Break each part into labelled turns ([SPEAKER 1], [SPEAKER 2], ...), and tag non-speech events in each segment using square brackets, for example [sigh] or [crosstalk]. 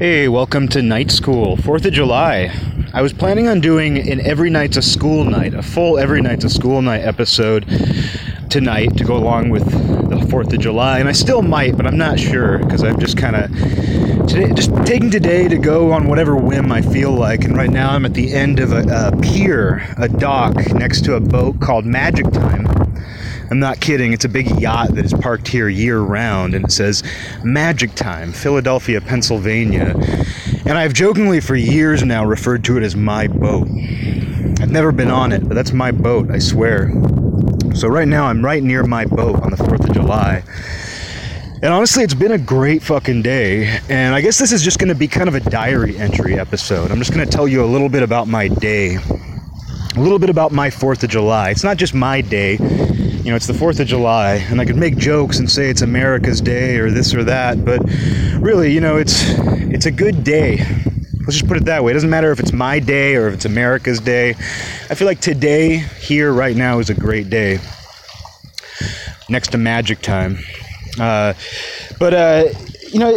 [SPEAKER 1] Hey, welcome to night school, 4th of July. I was planning on doing an Every Night's a School Night, a full Every Night's a School Night episode tonight to go along with the 4th of July, and I still might, but I'm not sure because I'm just kind of just taking today to go on whatever whim I feel like. And right now I'm at the end of a, a pier, a dock next to a boat called Magic Time. I'm not kidding. It's a big yacht that is parked here year round, and it says Magic Time, Philadelphia, Pennsylvania. And I've jokingly for years now referred to it as my boat. I've never been on it, but that's my boat, I swear. So right now I'm right near my boat on the 4th of July. And honestly, it's been a great fucking day. And I guess this is just going to be kind of a diary entry episode. I'm just going to tell you a little bit about my day, a little bit about my 4th of July. It's not just my day, you know, it's the 4th of July, and I could make jokes and say it's America's day or this or that, but really, you know, it's it's a good day. Let's just put it that way. It doesn't matter if it's my day or if it's America's day. I feel like today, here, right now, is a great day. Next to magic time. Uh, but, uh, you know,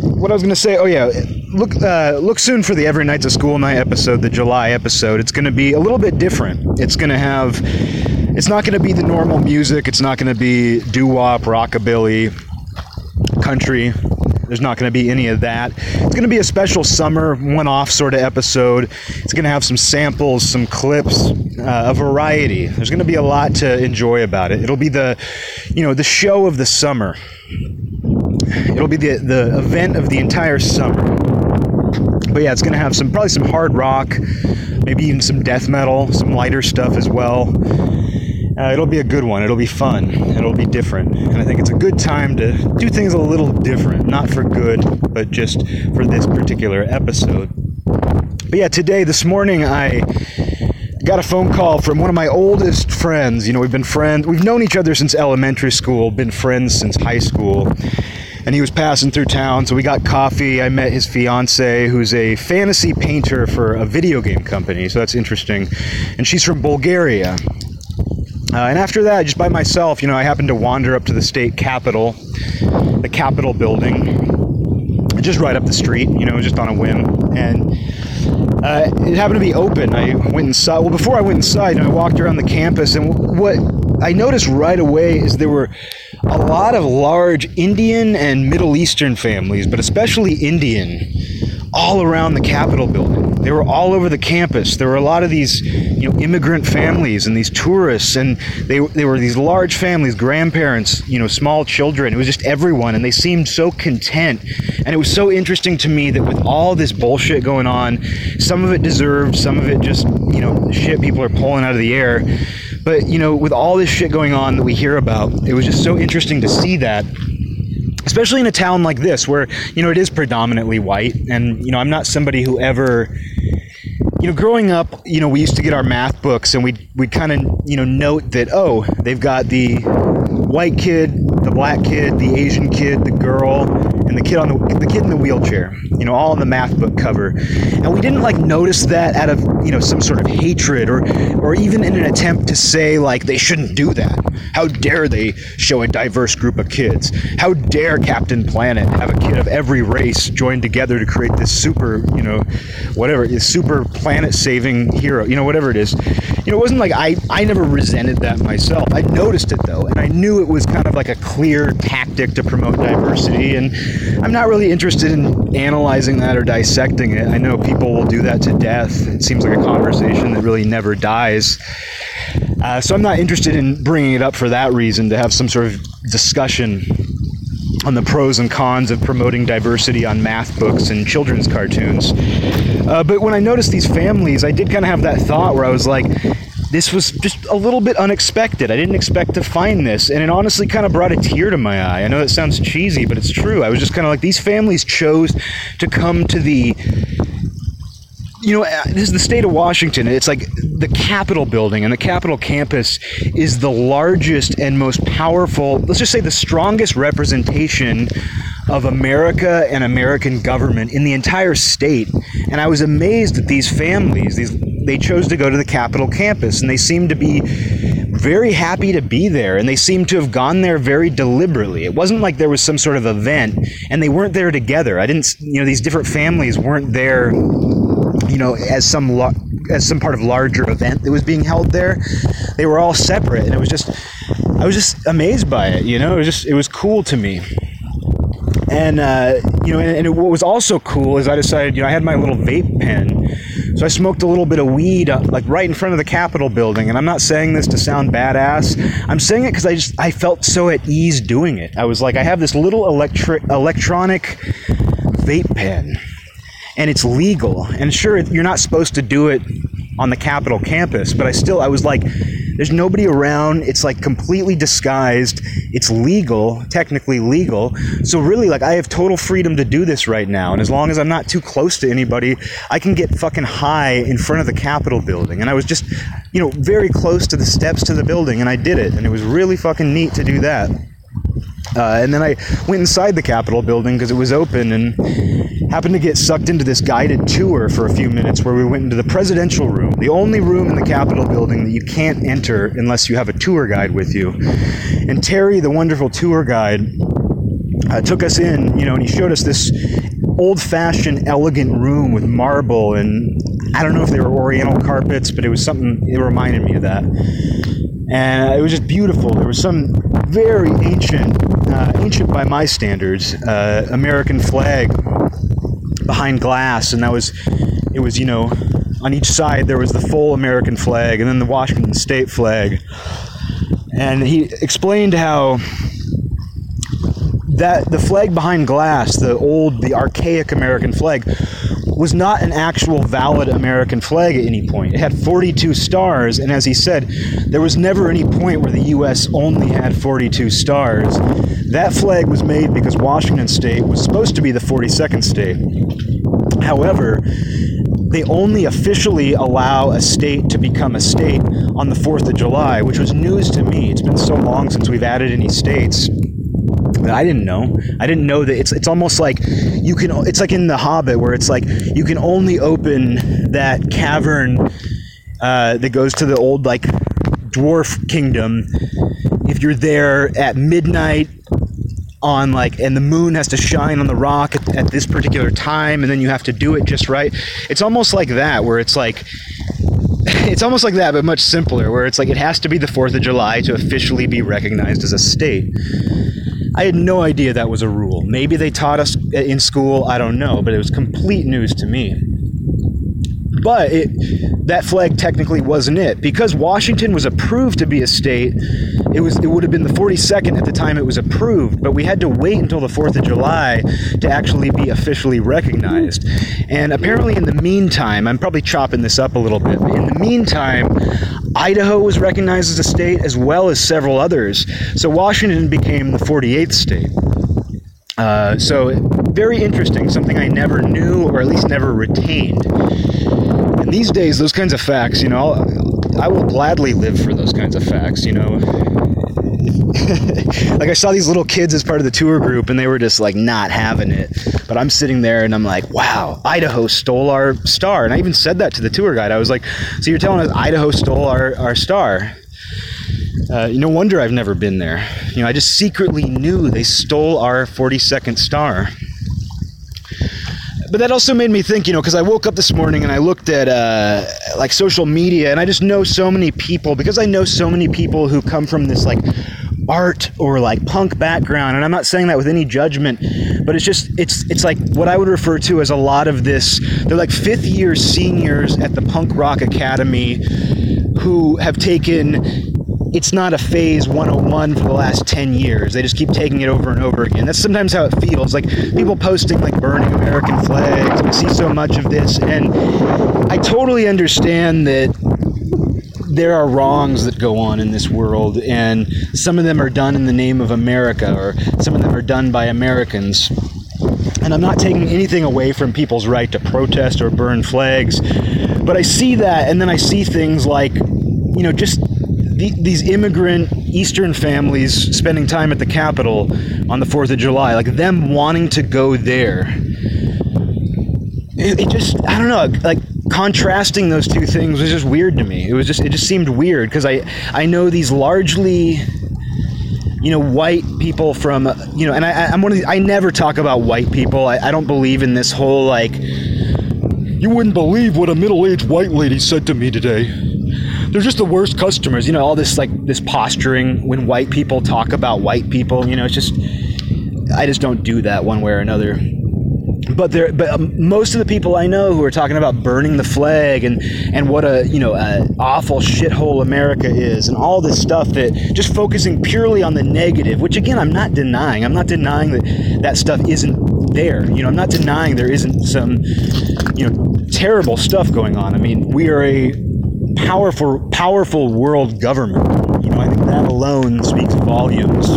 [SPEAKER 1] what I was going to say, oh, yeah, look uh, look soon for the Every Night's a School Night episode, the July episode. It's going to be a little bit different. It's going to have, it's not going to be the normal music. It's not going to be doo wop, rockabilly, country. There's not going to be any of that. It's going to be a special summer one-off sort of episode. It's going to have some samples, some clips, uh, a variety. There's going to be a lot to enjoy about it. It'll be the, you know, the show of the summer. It'll be the the event of the entire summer. But yeah, it's going to have some probably some hard rock, maybe even some death metal, some lighter stuff as well. Uh, it'll be a good one. It'll be fun. It'll be different. And I think it's a good time to do things a little different, not for good, but just for this particular episode. But yeah, today, this morning, I got a phone call from one of my oldest friends. You know, we've been friends, we've known each other since elementary school, been friends since high school and he was passing through town. So we got coffee. I met his fiance, who's a fantasy painter for a video game company. So that's interesting. And she's from Bulgaria. Uh, and after that, just by myself, you know, I happened to wander up to the state capitol, the Capitol building, just right up the street, you know, just on a whim. And uh, it happened to be open. I went inside. Well, before I went inside, you know, I walked around the campus, and what I noticed right away is there were a lot of large Indian and Middle Eastern families, but especially Indian, all around the Capitol building. They were all over the campus. There were a lot of these, you know, immigrant families and these tourists, and they they were these large families, grandparents, you know, small children. It was just everyone, and they seemed so content. And it was so interesting to me that with all this bullshit going on, some of it deserved, some of it just, you know, shit people are pulling out of the air but, you know, with all this shit going on that we hear about, it was just so interesting to see that especially in a town like this where you know it is predominantly white. And you know i'm not somebody who ever you know growing up you know we used to get our math books and we we kind of you know note that oh they've got the white kid the black kid the asian kid the girl and the kid on the the kid in the wheelchair, you know, all in the math book cover. And we didn't like notice that out of, you know, some sort of hatred or or even in an attempt to say like they shouldn't do that. How dare they show a diverse group of kids? How dare Captain Planet have a kid of every race joined together to create this super, you know, whatever, this super planet saving hero, you know, whatever it is. You know, it wasn't like I I never resented that myself. I noticed it though, and I knew it was kind of like a clear tactic to promote diversity and I'm not really interested in analyzing that or dissecting it. I know people will do that to death. It seems like a conversation that really never dies. Uh, so I'm not interested in bringing it up for that reason to have some sort of discussion on the pros and cons of promoting diversity on math books and children's cartoons. Uh, but when I noticed these families, I did kind of have that thought where I was like, this was just a little bit unexpected. I didn't expect to find this, and it honestly kind of brought a tear to my eye. I know that sounds cheesy, but it's true. I was just kind of like, these families chose to come to the you know, uh, this is the state of Washington. It's like the Capitol building and the Capitol campus is the largest and most powerful, let's just say the strongest representation of America and American government in the entire state. And I was amazed that these families, these they chose to go to the Capitol campus and they seemed to be very happy to be there and they seemed to have gone there very deliberately. It wasn't like there was some sort of event and they weren't there together. I didn't, you know, these different families weren't there, you know, as some lo- as some part of larger event that was being held there. They were all separate and it was just I was just amazed by it, you know? It was just it was cool to me. And uh, you know, and, and, what was also cool is I decided, you know, I had my little vape pen, so I smoked a little bit of weed, uh, like right in front of the Capitol building. And I'm not saying this to sound badass. I'm saying it because I just I felt so at ease doing it. I was like, I have this little electric electronic vape pen, and it's legal. And sure, you're not supposed to do it on the Capitol campus, but I still I was like there's nobody around. It's like completely disguised. It's legal, technically legal. So really, like I have total freedom to do this right now. And as long as I'm not too close to anybody, I can get fucking high in front of the Capitol building. And I was just, you know, very close to the steps to the building, and I did it. And it was really fucking neat to do that. Uh, and then I went inside the Capitol building because it was open and happened to get sucked into this guided tour for a few minutes where we went into the presidential room, the only room in the Capitol building that you can't enter unless you have a tour guide with you. And Terry, the wonderful tour guide, uh, took us in, you know, and he showed us this old fashioned, elegant room with marble and I don't know if they were oriental carpets, but it was something, it reminded me of that. And it was just beautiful. There was some very ancient, uh, ancient by my standards, uh, American flag behind glass, and that was, it was, you know, on each side there was the full American flag and then the Washington state flag. And he explained how that the flag behind glass, the old, the archaic American flag, was not an actual valid American flag at any point. It had 42 stars, and as he said, there was never any point where the U.S. only had 42 stars. That flag was made because Washington state was supposed to be the 42nd state. However, they only officially allow a state to become a state on the 4th of July, which was news to me. It's been so long since we've added any states. I didn't know. I didn't know that it's it's almost like you can. It's like in the Hobbit where it's like you can only open that cavern uh, that goes to the old like dwarf kingdom if you're there at midnight on like and the moon has to shine on the rock at, at, this particular time and then you have to do it just right it's almost like that where it's like [laughs] it's almost like that but much simpler where it's like it has to be the 4th of july to officially be recognized as a state I had no idea that was a rule. Maybe they taught us in school, I don't know, but it was complete news to me. But it, that flag technically wasn't it because Washington was approved to be a state. It was it would have been the 42nd at the time it was approved, but we had to wait until the 4th of July to actually be officially recognized. And apparently, in the meantime, I'm probably chopping this up a little bit. In the meantime, Idaho was recognized as a state as well as several others. So Washington became the 48th state. Uh, so very interesting, something I never knew or at least never retained. And these days, those kinds of facts, you know, I'll, I will gladly live for those kinds of facts, you know. [laughs] like I saw these little kids as part of the tour group and they were just like not having it. But I'm sitting there and I'm like, wow, Idaho stole our star. And I even said that to the tour guide. I was like, so you're telling us Idaho stole our, our star? Uh, no wonder I've never been there. You know, I just secretly knew they stole our 42nd star but that also made me think, you know, because I woke up this morning and I looked at uh, like social media, and I just know so many people because I know so many people who come from this like art or like punk background, and I'm not saying that with any judgment, but it's just it's it's like what I would refer to as a lot of this. They're like fifth year seniors at the punk rock academy who have taken it's not a phase 101 for the last 10 years. They just keep taking it over and over again. That's sometimes how it feels. Like people posting like burning American flags. I see so much of this. And I totally understand that there are wrongs that go on in this world, and some of them are done in the name of America, or some of them are done by Americans. And I'm not taking anything away from people's right to protest or burn flags, but I see that, and then I see things like, you know, just the, these immigrant Eastern families spending time at the Capitol on the 4th of July, like them wanting to go there. It, it just, I don't know, like contrasting those two things was just weird to me. It was just it just seemed weird because I I know these largely you know white people from you know and I, I'm one of these I never talk about white people. I, I don't believe in this whole like you wouldn't believe what a middle-aged white lady said to me today. They're just the worst customers. You know all this like this posturing when white people talk about white people. You know it's just I just don't do that one way or another but there, but um, most of the people I know who are talking about burning the flag and and what a you know a awful shithole America is and all this stuff that just focusing purely on the negative, which again I'm not denying. I'm not denying that that stuff isn't there. You know, I'm not denying there isn't some you know terrible stuff going on. I mean, we are a powerful powerful world government. You know, I think that alone speaks volumes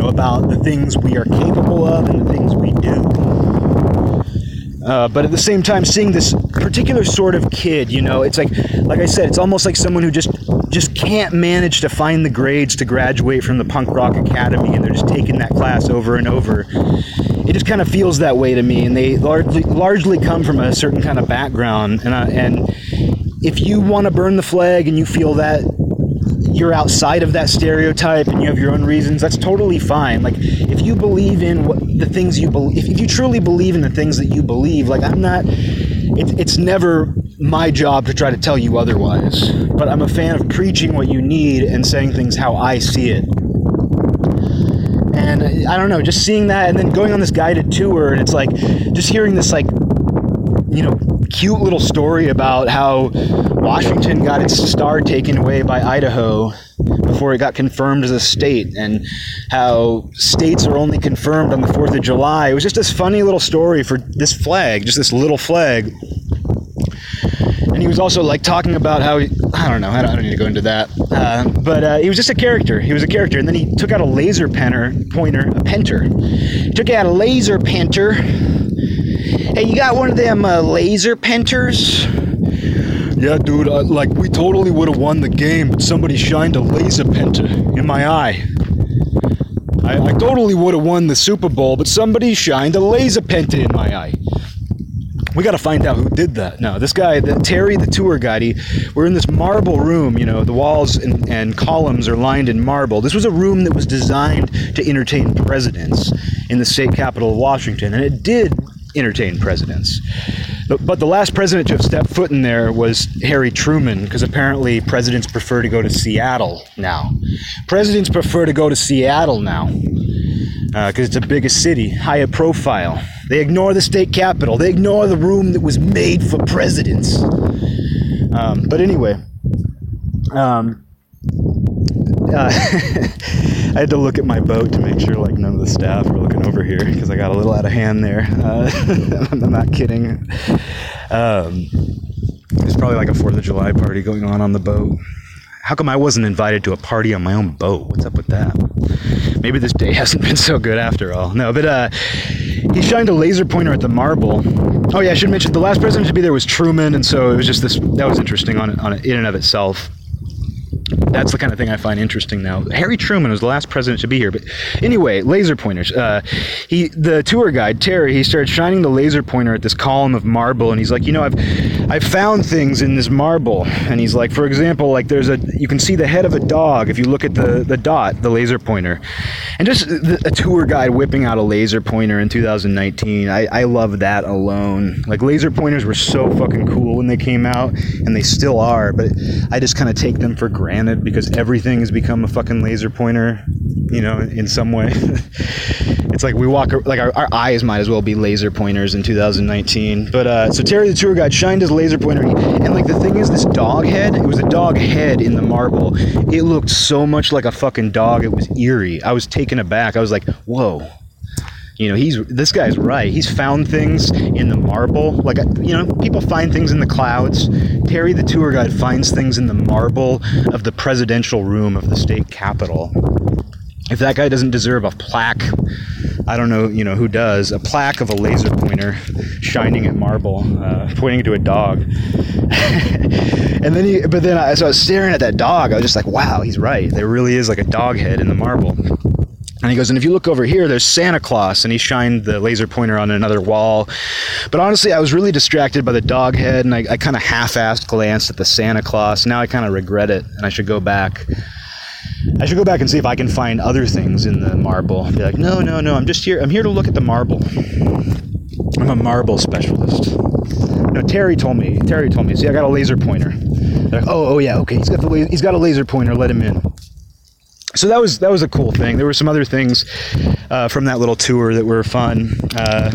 [SPEAKER 1] know, about the things we are capable of and the things we do. Uh, but at the same time, seeing this particular sort of kid, you know, it's like, like I said, it's almost like someone who just just can't manage to find the grades to graduate from the punk rock academy, and they're just taking that class over and over. It just kind of feels that way to me, and they largely largely come from a certain kind of background, and I, and if you want to burn the flag and you feel that you're outside of that stereotype and you have your own reasons, that's totally fine. Like, if you believe in what the things you believe, if, you truly believe in the things that you believe, like, I'm not, it, it's never my job to try to tell you otherwise. But I'm a fan of preaching what you need and saying things how I see it. And I don't know, just seeing that and then going on this guided tour, and it's like, just hearing this, like, you know, cute little story about how Washington got its star taken away by Idaho before it got confirmed as a state, and how states are only confirmed on the 4th of July. It was just this funny little story for this flag, just this little flag. And he was also like talking about how he, I don't know, I don't, I don't need to go into that. Uh, but uh, he was just a character. He was a character, and then he took out a laser penner, pointer, a penter. He took out a laser penter Hey, you got one of them uh, laser penters?
[SPEAKER 2] Yeah, dude, uh, like we totally would have won the game, but somebody shined a laser penter in my eye. I, I totally would have won the Super Bowl, but somebody shined a laser penter in my eye. We got to find out who did that. Now, this guy, the, Terry, the tour guide, he, we're in this marble room. You know, the walls and, and columns are lined in marble. This was a room that was designed to entertain presidents in the state capital of Washington, and it did entertain presidents. But the last president to have stepped foot in there was Harry Truman, because apparently presidents prefer to go to Seattle now. Presidents prefer to go to Seattle now, because uh, it's a bigger city, higher profile. They ignore the state capitol, they ignore the room that was made for presidents. Um, but anyway, um, uh, [laughs] I had to look at my boat to make sure like none of the staff were looking over here because I got a little out of hand there. Uh, [laughs] I'm not kidding. Um, there's probably like a Fourth of July party going on on the boat. How come I wasn't invited to a party on my own boat? What's up with that? Maybe this day [laughs] hasn't been so good after all. No, but uh, he shined a laser pointer at the marble. Oh yeah, I should mention the last president to be there was Truman, and so it was just this. That was interesting on on in and of itself that's the kind of thing I find interesting now. Harry Truman was the last president to be here, but anyway, laser pointers. Uh, he, the tour guide Terry, he started shining the laser pointer at this column of marble, and he's like, you know, I've, I've found things in this marble, and he's like, for example, like there's a, you can see the head of a dog if you look at the the dot, the laser pointer, and just the, a tour guide whipping out a laser pointer in 2019. I, I love that alone. Like laser pointers were so fucking cool when they came out, and they still are, but I just kind of take them for granted because everything has become a fucking laser pointer, you know, in some way. [laughs] it's like we walk, like our, our, eyes might as well be laser pointers in 2019. But uh, so Terry the tour guide shined his laser pointer, and like the thing is, this dog head, it was a dog head in the marble. It looked so much like a fucking dog, it was eerie. I was taken aback. I was like, whoa, you know he's this guy's right. He's found things in the marble. Like you know people find things in the clouds. Terry the tour guide finds things in the marble of the presidential room of the state capitol. If that guy doesn't deserve a plaque i don't know you know who does a plaque of a laser pointer shining at marble uh, pointing to a dog. [laughs] And then he but then I, so i was staring at that dog i was just like wow he's right. There really is like a dog head in the marble
[SPEAKER 1] And he goes, and if you look over here, there's Santa Claus. And he shined the laser pointer on another wall. But honestly, I was really distracted by the dog head, and I, I kind of half assed glanced at the Santa Claus. Now I kind of regret it, and I should go back. I should go back and see if I can find other things in the marble. Be like, no, no, no, I'm just here. I'm here to look at the marble. I'm a marble specialist. No, Terry told me. Terry told me. See, I got a laser pointer. Like, oh, oh yeah, okay. He's got the he's got a laser pointer. Let him in so that was that was a cool thing. There were some other things uh, from that little tour that were fun, uh,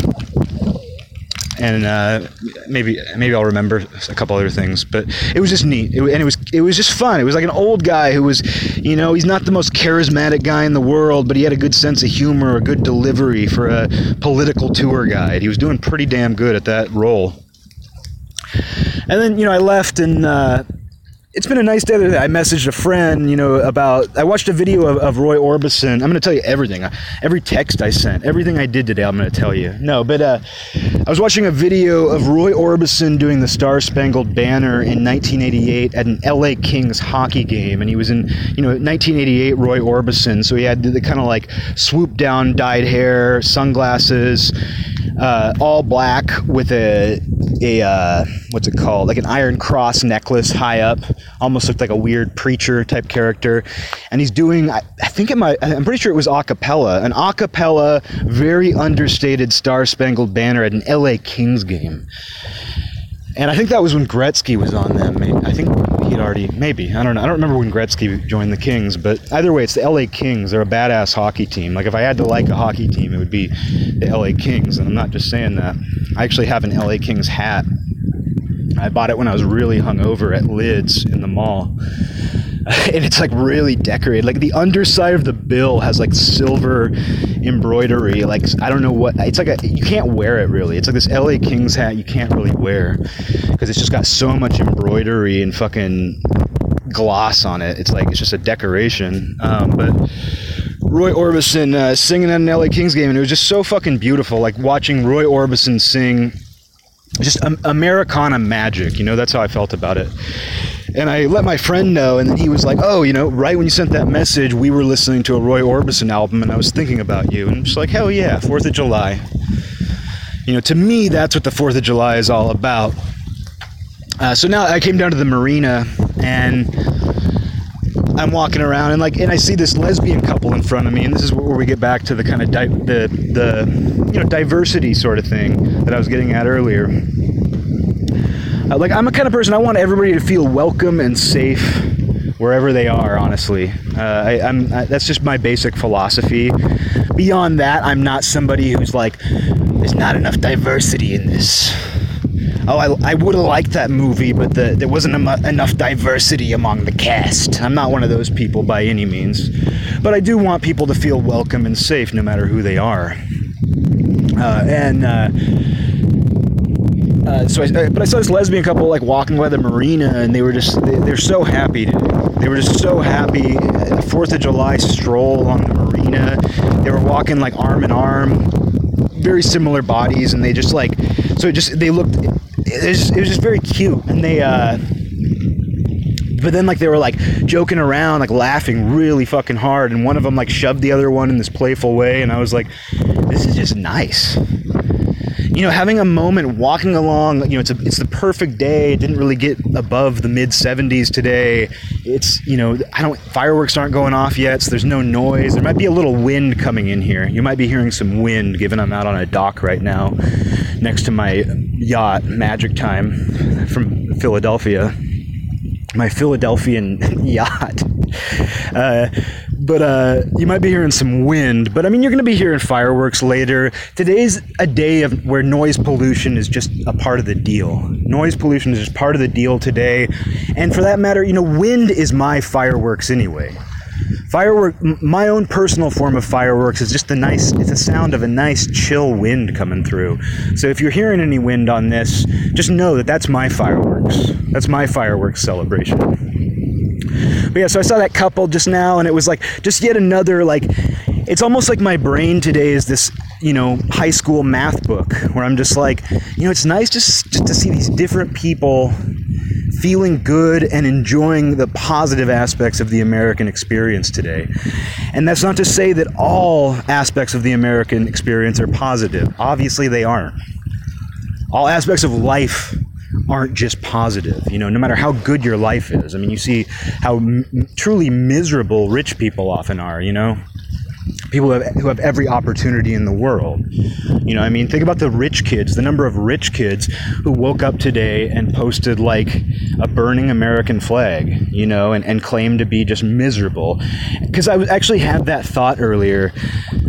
[SPEAKER 1] and uh, maybe maybe I'll remember a couple other things. But it was just neat, it, and it was it was just fun. It was like an old guy who was, you know, he's not the most charismatic guy in the world, but he had a good sense of humor, a good delivery for a political tour guide. He was doing pretty damn good at that role. And then you know I left and uh, it's been a nice day. I messaged a friend, you know, about. I watched a video of, of Roy Orbison. I'm going to tell you everything, every text I sent, everything I did today. I'm going to tell you. No, but uh, I was watching a video of Roy Orbison doing the Star Spangled Banner in 1988 at an LA Kings hockey game, and he was in, you know, 1988 Roy Orbison. So he had the, the kind of like swoop down, dyed hair, sunglasses, uh, all black with a a uh, what's it called, like an iron cross necklace high up almost looked like a weird preacher type character. And he's doing, I, I think it might, I'm pretty sure it was a cappella, an a cappella, very understated Star Spangled Banner at an LA Kings game. And I think that was when Gretzky was on them. I think he'd already, maybe, I don't know. I don't remember when Gretzky joined the Kings, but either way, it's the LA Kings. They're a badass hockey team. Like, if I had to like a hockey team, it would be the LA Kings. And I'm not just saying that. I actually have an LA Kings hat I bought it when I was really hungover at Lids in the mall. And it's like really decorated. Like the underside of the bill has like silver embroidery. Like I don't know what it's like. A, you can't wear it really. It's like this LA Kings hat you can't really wear because it's just got so much embroidery and fucking gloss on it. It's like it's just a decoration. Um, but Roy Orbison uh, singing at an LA Kings game, and it was just so fucking beautiful. Like watching Roy Orbison sing just Americana magic. You know, that's how I felt about it. And I let my friend know, and then he was like, "Oh, you know, right when you sent that message, we were listening to a Roy Orbison album, and I was thinking about you." And I'm just like, "Hell yeah, Fourth of July." You know, to me, that's what the Fourth of July is all about. Uh, so now I came down to the marina, and I'm walking around and like and I see this lesbian couple in front of me and this is where we get back to the kind of di- the the you know diversity sort of thing that I was getting at earlier. Uh, like I'm a kind of person I want everybody to feel welcome and safe wherever they are. Honestly, uh, I, am that's just my basic philosophy. Beyond that, I'm not somebody who's like, there's not enough diversity in this oh, I, I would have liked that movie, but the, there wasn't em- enough diversity among the cast. I'm not one of those people by any means, but I do want people to feel welcome and safe no matter who they are. Uh, and uh, uh, so, I, but I saw this lesbian couple like walking by the marina, and they were just they, they're so happy. They were just so happy. Fourth of July stroll along the marina. They were walking like arm in arm, very similar bodies, and they just like so it just they looked it was, it was just very cute, and they. Uh, but then like they were like joking around, like laughing really fucking hard, and one of them like shoved the other one in this playful way, and I was like, this is just nice. You know, having a moment walking along, you know, it's a, it's the perfect day. It didn't really get above the mid 70s today. It's, you know, I don't fireworks aren't going off yet, so there's no noise. There might be a little wind coming in here. You might be hearing some wind given I'm out on a dock right now next to my yacht, Magic Time, from Philadelphia. My Philadelphian [laughs] yacht. Uh, but uh, you might be hearing some wind. But I mean, you're going to be hearing fireworks later. Today's a day of where noise pollution is just a part of the deal. Noise pollution is just part of the deal today, and for that matter, you know, wind is my fireworks anyway. Firework, my own personal form of fireworks is just the nice, it's a sound of a nice chill wind coming through. So if you're hearing any wind on this, just know that that's my fireworks. That's my fireworks celebration. But yeah, so I saw that couple just now, and it was like just yet another like. It's almost like my brain today is this, you know, high school math book where I'm just like, you know, it's nice just just to see these different people feeling good and enjoying the positive aspects of the American experience today. And that's not to say that all aspects of the American experience are positive. Obviously, they aren't. All aspects of life aren't just positive. You know, no matter how good your life is. I mean, you see how m- truly miserable rich people often are, you know? People who have, who have every opportunity in the world. You know, I mean, think about the rich kids, the number of rich kids who woke up today and posted like a burning American flag, you know, and, and claimed to be just miserable. Because I actually had that thought earlier.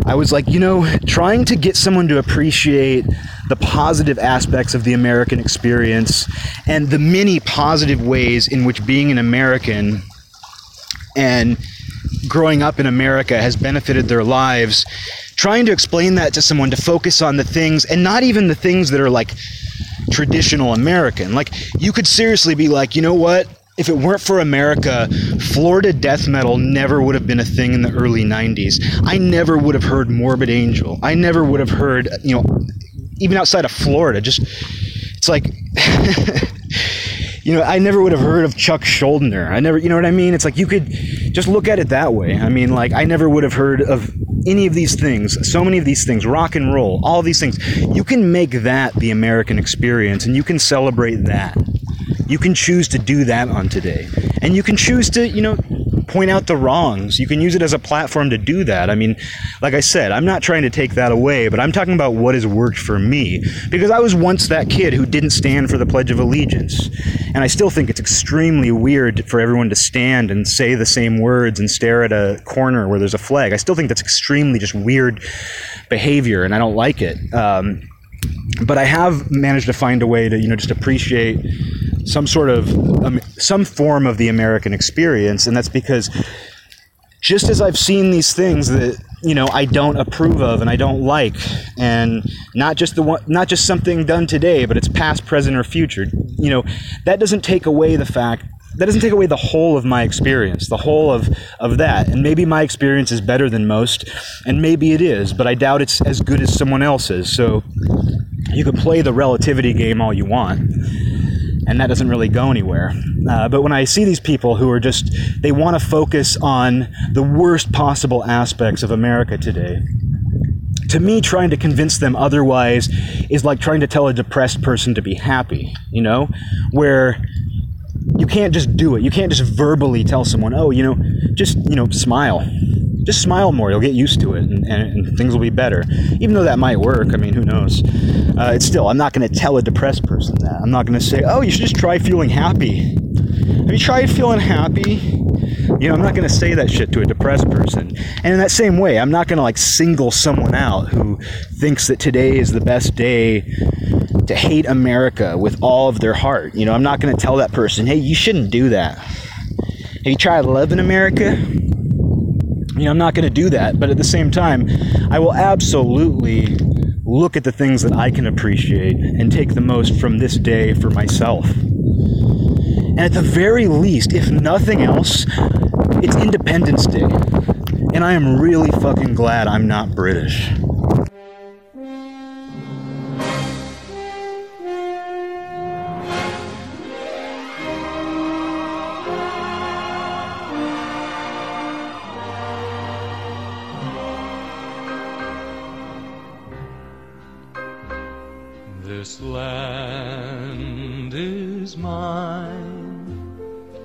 [SPEAKER 1] I was like, you know, trying to get someone to appreciate the positive aspects of the American experience and the many positive ways in which being an American and growing up in America has benefited their lives, trying to explain that to someone to focus on the things and not even the things that are like traditional American. Like, you could seriously be like, you know what? If it weren't for America, Florida death metal never would have been a thing in the early 90s. I never would have heard Morbid Angel. I never would have heard, you know, even outside of Florida, just, it's like, [laughs] you know, I never would have heard of Chuck Schuldiner. I never, you know what I mean? It's like you could just look at it that way. I mean, like, I never would have heard of any of these things, so many of these things, rock and roll, all these things. You can make that the American experience and you can celebrate that. You can choose to do that on today. And you can choose to, you know, point out the wrongs. You can use it as a platform to do that. I mean, like I said, I'm not trying to take that away, but I'm talking about what has worked for me. Because I was once that kid who didn't stand for the Pledge of Allegiance. And I still think it's extremely weird for everyone to stand and say the same words and stare at a corner where there's a flag. I still think that's extremely just weird behavior, and I don't like it. Um, but I have managed to find a way to, you know, just appreciate some sort of um, some form of the American experience, and that's because just as I've seen these things that you know I don't approve of and I don't like, and not just the one, not just something done today, but it's past, present, or future. You know, that doesn't take away the fact that doesn't take away the whole of my experience, the whole of, of that. And maybe my experience is better than most, and maybe it is, but I doubt it's as good as someone else's. So you can play the relativity game all you want and that doesn't really go anywhere. Uh, but when I see these people who are just, they want to focus on the worst possible aspects of America today, to me, trying to convince them otherwise is like trying to tell a depressed person to be happy, you know? Where you can't just do it. You can't just verbally tell someone, oh, you know, just, you know, smile just smile more. You'll get used to it, and, and, and things will be better. Even though that might work, I mean, who knows? Uh, it's still, I'm not going to tell a depressed person that. I'm not going to say, oh, you should just try feeling happy. Have you tried feeling happy? You know, I'm not going to say that shit to a depressed person. And in that same way, I'm not going to like single someone out who thinks that today is the best day to hate America with all of their heart. You know, I'm not going to tell that person, hey, you shouldn't do that. Have you tried loving America? You know, I'm not going to do that, but at the same time, I will absolutely look at the things that I can appreciate and take the most from this day for myself. And at the very least, if nothing else, it's Independence Day. And I am really fucking glad I'm not British.
[SPEAKER 3] This land is mine.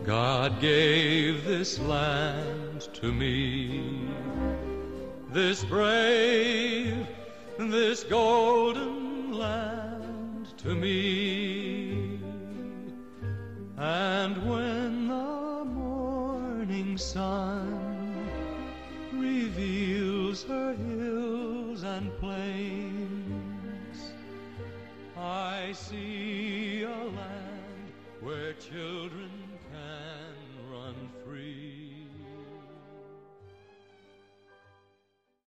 [SPEAKER 3] God gave this land to me. This brave, this golden land to me.